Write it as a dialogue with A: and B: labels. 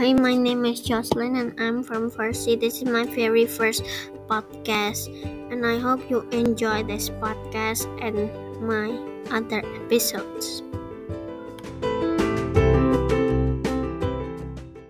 A: Hi, my name is Jocelyn and I'm from Farsi. This is my very first podcast, and I hope you enjoy this podcast and my other episodes.